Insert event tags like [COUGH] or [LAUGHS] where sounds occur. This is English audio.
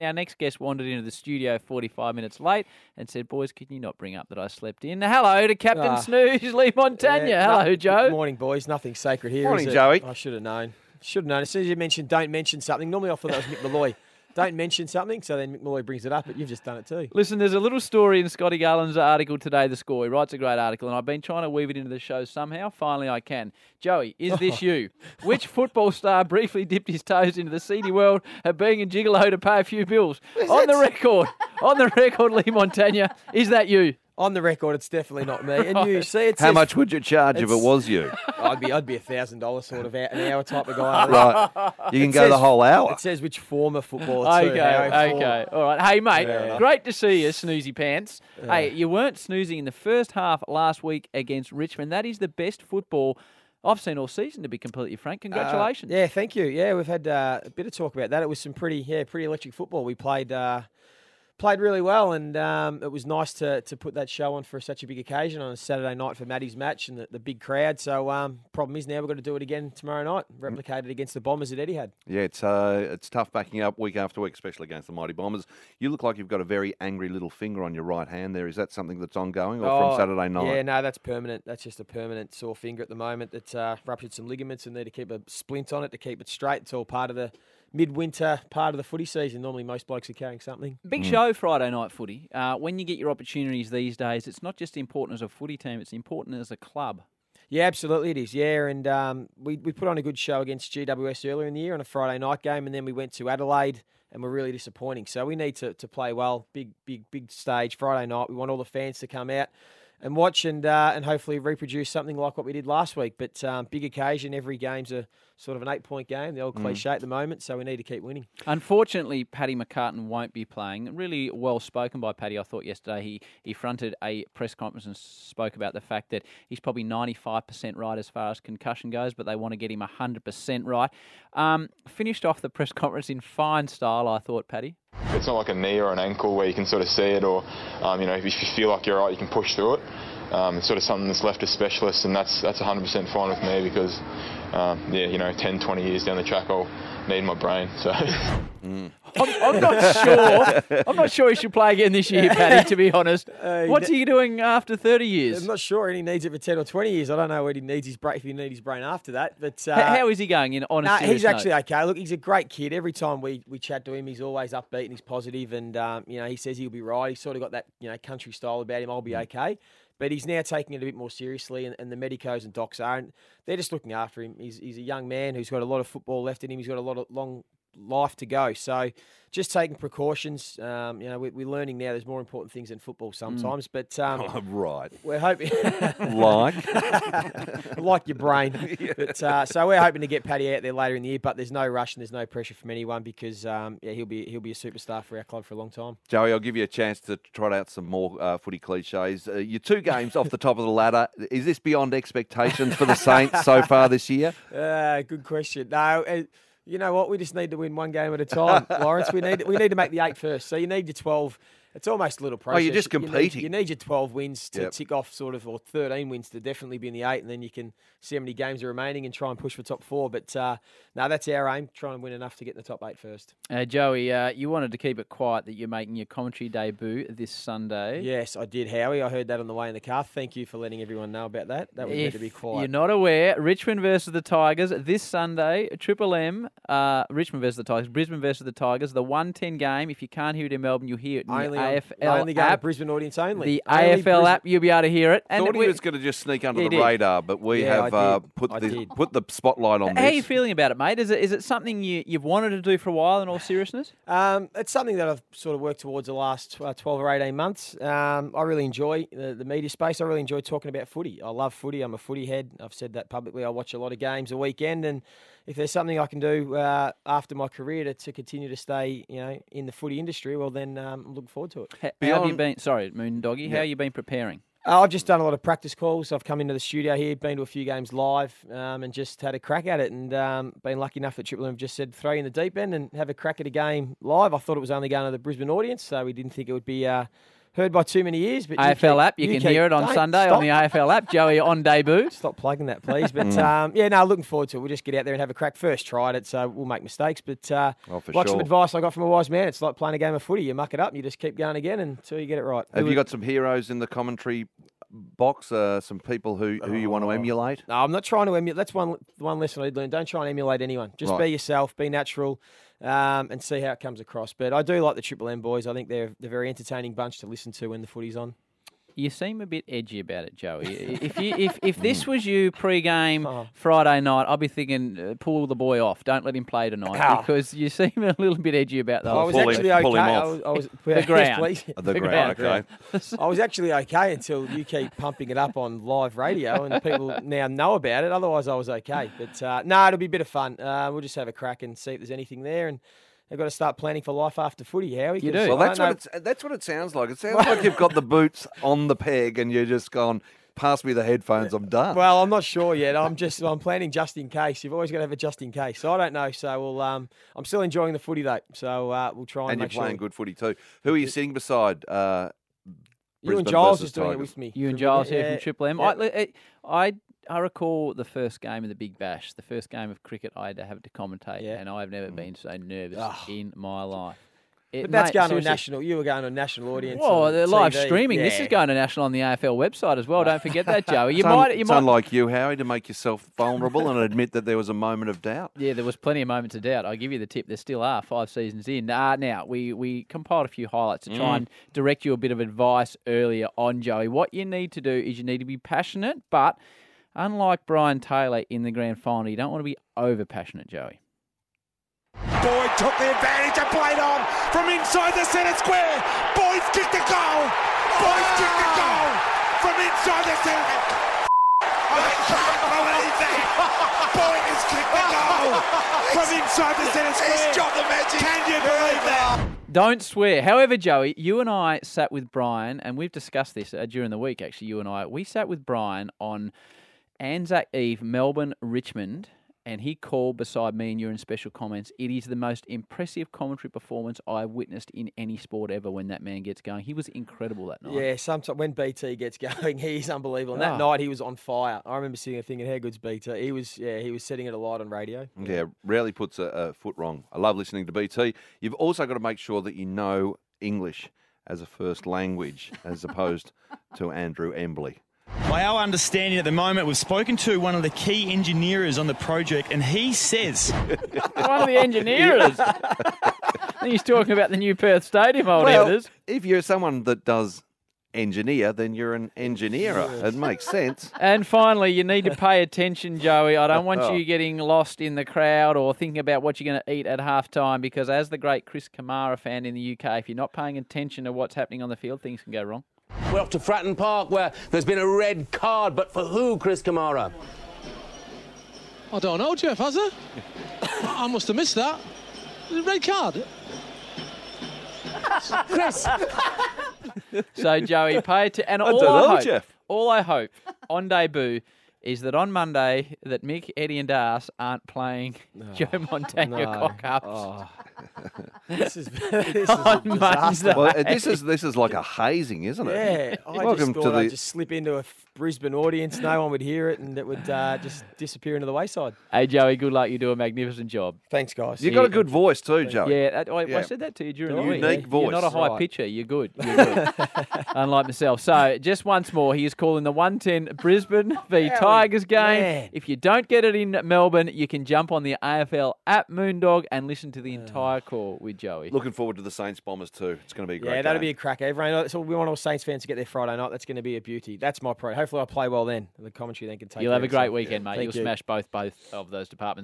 Our next guest wandered into the studio 45 minutes late and said, Boys, can you not bring up that I slept in? Hello to Captain Ah. Snooze, Leigh Montagna. Yeah, Hello, no- Joe. Good morning, boys. Nothing sacred here. Morning, is it? Joey. I should have known. Should have known. As soon as you mentioned don't mention something, normally I thought that was Mick Molloy. Don't mention something, so then Mick brings it up, but you've just done it too. Listen, there's a little story in Scotty Gullan's article today, The Score. He writes a great article, and I've been trying to weave it into the show somehow. Finally, I can. Joey, is [LAUGHS] this you? Which football star briefly dipped his toes into the seedy world of being a gigolo to pay a few bills? on the record, on the record, Leigh Montagna, is that you? On the record, it's definitely not me. And you [LAUGHS] see, it How much would you charge if it was you? I'd be, I'd be a thousand dollars sort of out, an hour type of guy. [LAUGHS] right. You can It go the whole hour. It says which former footballer. too, Okay, okay. All right. Hey, mate, Yeah. great to see you, snoozy pants. Hey, you weren't snoozing in the first half last week against Richmond. That is the best football I've seen all season, to be completely frank. Congratulations. Uh, yeah, thank you. Yeah, we've had uh, a bit of talk about that. It was some pretty, yeah, pretty electric football. We played, uh, played really well, and um, it was nice to to put that show on for such a big occasion on a Saturday night for Maddie's match and the, the big crowd. So, um, problem is now we've got to do it again tomorrow night, replicate it against the Bombers at Etihad. Yeah, it's uh, it's tough backing up week after week, especially against the mighty Bombers. You look like you've got a very angry little finger on your right hand there. Is that something that's ongoing or Oh, from Saturday night? Yeah, no, that's permanent. That's just a permanent sore finger at the moment. That uh, ruptured some ligaments and need to keep a splint on it to keep it straight. It's all part of the midwinter part of the footy season. Normally, most blokes are carrying something. Big show Friday night footy. Uh, when you get your opportunities these days, it's not just important as a footy team; it's important as a club. Yeah, absolutely it is. Yeah, and um, we we put on a good show against GWS earlier in the year on a Friday night game, and then we went to Adelaide and we're really disappointing. So we need to to play well. Big big big stage Friday night. We want all the fans to come out and watch and uh, and hopefully reproduce something like what we did last week. But um, big occasion. Every game's a sort of an eight point game. The old cliche at the moment. So we need to keep winning. Unfortunately, Paddy McCartin won't be playing. Really well spoken by Paddy, I thought yesterday. He he fronted a press conference and spoke about the fact that he's probably 95% right as far as concussion goes, but they want to get him 100% right. Um, finished off the press [LAUGHS] conference in fine style, I thought, Paddy. It's not like a knee or an ankle where you can sort of see it, or um, you know, if you feel like you're right, you can push through it. Um, it's sort of something that's left to specialists, and that's that's 100% fine with me because, um, yeah, you know, 10, 20 years down the track, I'll need my brain. So. [LAUGHS] I'm, I'm not sure. I'm not sure he should play again this year, Paddy. To be honest, [LAUGHS] Uh, what's he doing after 30 years? I'm not sure And he needs it for ten or twenty years. I don't know when he needs his brain if he needs his brain after that. But uh, H- How is he going? In on Nah, serious he's actually note? okay. Look, he's a great kid. Every time we, we chat to him, he's always upbeat and he's positive. positive, and um, you know he says he'll be right. He's sort of got that you know country style about him. I'll be okay. But he's now taking it a bit more seriously, and, and the medicos and docs are, and they're just looking after him. He's, he's a young man who's got a lot of football left in him. He's got a lot of long life to go. So just taking precautions. Um, you know, we, we're learning now. There's more important things than football sometimes. But um, [LAUGHS] Oh, right. we're hoping. [LAUGHS] [LAUGHS] Like. like your brain. But, uh, so we're hoping to get Paddy out there later in the year, but there's no rush and there's no pressure from anyone because um, yeah, he'll be he'll be a superstar for our club for a long time. Joey, I'll give you a chance to trot out some more uh, footy cliches. Uh, your two games off the top of the ladder. Is this beyond expectations for the Saints so far this year? Uh, good question. No, you know what? We just need to win one game at a time, [LAUGHS] Lawrence. We need we need to make the eight first. So you need your twelve. It's almost a little process. Oh, you're just You need- competing. You need, your 12 wins to Yep. tick off, sort of, or 13 wins to definitely be in the eight, and then you can see how many games are remaining and try and push for top four. But uh, no, that's our aim. Try and win enough to get in the top eight first. Uh, Joey, uh, you wanted to keep it quiet that you're making your commentary debut this Sunday. Yes, I did, Howie. I heard that on the way in the car. Thank you for letting everyone know about that. That was meant to be quiet. You're not aware. Richmond versus the Tigers this Sunday. Triple M. Uh, Richmond versus the Tigers. Brisbane versus the Tigers. The 110 game. If you can't hear it in Melbourne, you'll hear it in only the on- AFL only going app. Brisbane audience only. The Only AFL Brisbane- app, you'll be able to hear it. And Thought he we- was going to just sneak under He the did. radar, but we Yeah, have uh, put I the did. put the spotlight on this. how are you feeling about it, mate? Is it is it something you, you've wanted to do for a while? In all seriousness, Um, it's something that I've sort of worked towards the last uh, 12 or 18 months. Um, I really enjoy the, the media space. I really enjoy talking about footy. I love footy. I'm a footy head. I've said that publicly. I watch a lot of games a weekend, and if there's something I can do uh, after my career to, to continue to stay, you know, in the footy industry, well, then um, I'm looking forward to it. H- how have you been? Sorry, Moon Doggy. How have you been preparing? Uh, I've just done a lot of practice calls. I've come into the studio here, been to a few games live, um, and just had a crack at it. And um, been lucky enough that Triple M have just said throw in the deep end and have a crack at a game live. I thought it was only going to the Brisbane audience, so we didn't think it would be uh, heard by too many ears. But you AFL keep- app, you, can keep- hear it on Sunday stop. on the AFL app. Joey [LAUGHS] on debut. Stop plugging that, please. [LAUGHS] But um, yeah, no, looking forward to it. We'll just get out there and have a crack. First try at it, so we'll make mistakes. But uh, Oh, for like some advice I got from a wise man, it's like playing a game of footy. You muck it up and you just keep going again until you get it right. Have you got some heroes in the commentary box? Uh, some people who, who you want Oh. to emulate? No, I'm not trying to emulate. That's one one lesson I learned. Don't try and emulate anyone. Just Right. be yourself, be natural, um, and see how it comes across. But I do like the Triple M boys. I think they're they're a very entertaining bunch to listen to when the footy's on. You seem a bit edgy about it, Joey. [LAUGHS] if you if, if this was you pre-game Oh. Friday night, I'd be thinking uh, pull the boy off. Don't let him play tonight Ow. because you seem a little bit edgy about the I was pull him- actually okay. pull him I was, I was [LAUGHS] The ground. please. [LAUGHS] The, The ground, ground. okay. I was actually okay until you keep pumping it up on live radio and people now know about it. Otherwise, I was okay. But uh, no, it'll be a bit of fun. Uh, we'll just have a crack and see if there's anything there. And they've got to start planning for life after footy, Howie. You 'cause do. Well, that's what it's, that's what it sounds like. It sounds [LAUGHS] like you've got the boots on the peg and you're just gone. Pass me the headphones. I'm done. Well, I'm not sure yet. I'm just I'm planning just in case. You've always got to have a just in case. So I don't know. So we'll um I'm still enjoying the footy though. So uh, we'll try and, and you're make sure. playing good footy too. Who are you sitting beside? Uh, You and Giles is doing it with me. You and From- Giles here yeah, from Triple M. yeah. I, I, I recall the first game of the Big Bash, the first game of cricket I had to have to commentate, Yeah. and I've never been so nervous Oh. in my life. It- But that's mate, going to a national. You were going to a national audience. Well, on the live TV. streaming. This is going to national on the AFL website as well. Don't forget that, [LAUGHS] Joey. You it's might, un- you it's might. unlike you, Howie, to make yourself vulnerable and admit that there was a moment of doubt. Yeah, there was plenty of moments of doubt. I give you the tip. There still are five seasons in. Uh, now we we compiled a few highlights to Mm. try and direct you a bit of advice earlier on Joey. What you need to do is you need to be passionate, but unlike Brian Taylor in the grand final, you don't want to be over passionate, Joey. Boyd took the advantage and played on from inside the centre square. Boyd's kicked a goal. Boyd's kicked a goal from inside the centre. I can't believe that. Boyd has kicked a goal from inside the centre square. He's dropped the magic. Can you believe that? Don't swear. However, Joey, you and I sat with Brian, and we've discussed this uh, during the week. Actually, you and I, we sat with Brian on Anzac Eve, Melbourne, Richmond, and he called beside me and you in special comments. It is the most impressive commentary performance I've witnessed in any sport ever. When that man gets going, he was incredible that night. Yeah, sometimes when BT gets [LAUGHS] going, he's unbelievable. And that Oh. night he was on fire. I remember sitting there thinking, "How good's BT?" He was, yeah, he was setting it alight on radio. Yeah, rarely puts a, a foot wrong. I love listening to BT. You've also got to make sure that you know English as a first language, as opposed [LAUGHS] to Andrew Embley. By our understanding at the moment, we've spoken to one of the key engineers on the project, and he says [LAUGHS] One of the engineers. I [LAUGHS] he's talking about the new Perth Stadium, old whatever it is. if you're someone that does engineer, then you're an engineer. It makes sense. And finally, you need to [LAUGHS] pay attention, Joey. I don't want you oh. getting lost in the crowd or thinking about what you're going to eat at halftime because, as the great Chris Kamara fan in the UK, if you're not paying attention to what's happening on the field, things can go wrong. We're off to Fratton Park where there's been a red card, but for who, Chris Kamara? I don't know, Jeff, has there? I I must have missed that. Red card. Chris, So, Joey, pay attention. And I all don't I hope, Jeff. all I hope on debut is that on Monday that Mick, Eddie, and Das aren't playing [LAUGHS] Joe Montagna no. cock ups. Oh. [LAUGHS] [LAUGHS] this is this is a On disaster. Monday. Well, uh, this is this is like a hazing, isn't it? Yeah, I Welcome just to thought the. I'd just slip into a Brisbane audience. No one would hear it, and it would uh, just disappear into the wayside. Hey, Joey, good luck. You do a magnificent job. Thanks, guys. You've got a good voice too, Joey. Yeah, that, I, I Yeah. said that to you during Do the week. Unique voice. You're not a high Right. pitcher. You're good. You're good. Unlike myself. So, just once more, he is calling the 110 Brisbane v Tigers game. man. If you don't get it in Melbourne, you can jump on the AFL app Moondog and listen to the entire call with Joey. Looking forward to the Saints Bombers too. It's going to be a great. Yeah, that'll game. be a crack. Everyone, uh, that's all we want all Saints fans to get there Friday night. That's going to be a beauty. That's my pro. Hopefully, I'll play well then. The commentary then can take. You'll have a great itself. weekend, mate. Thank You'll you. smash both both of those departments.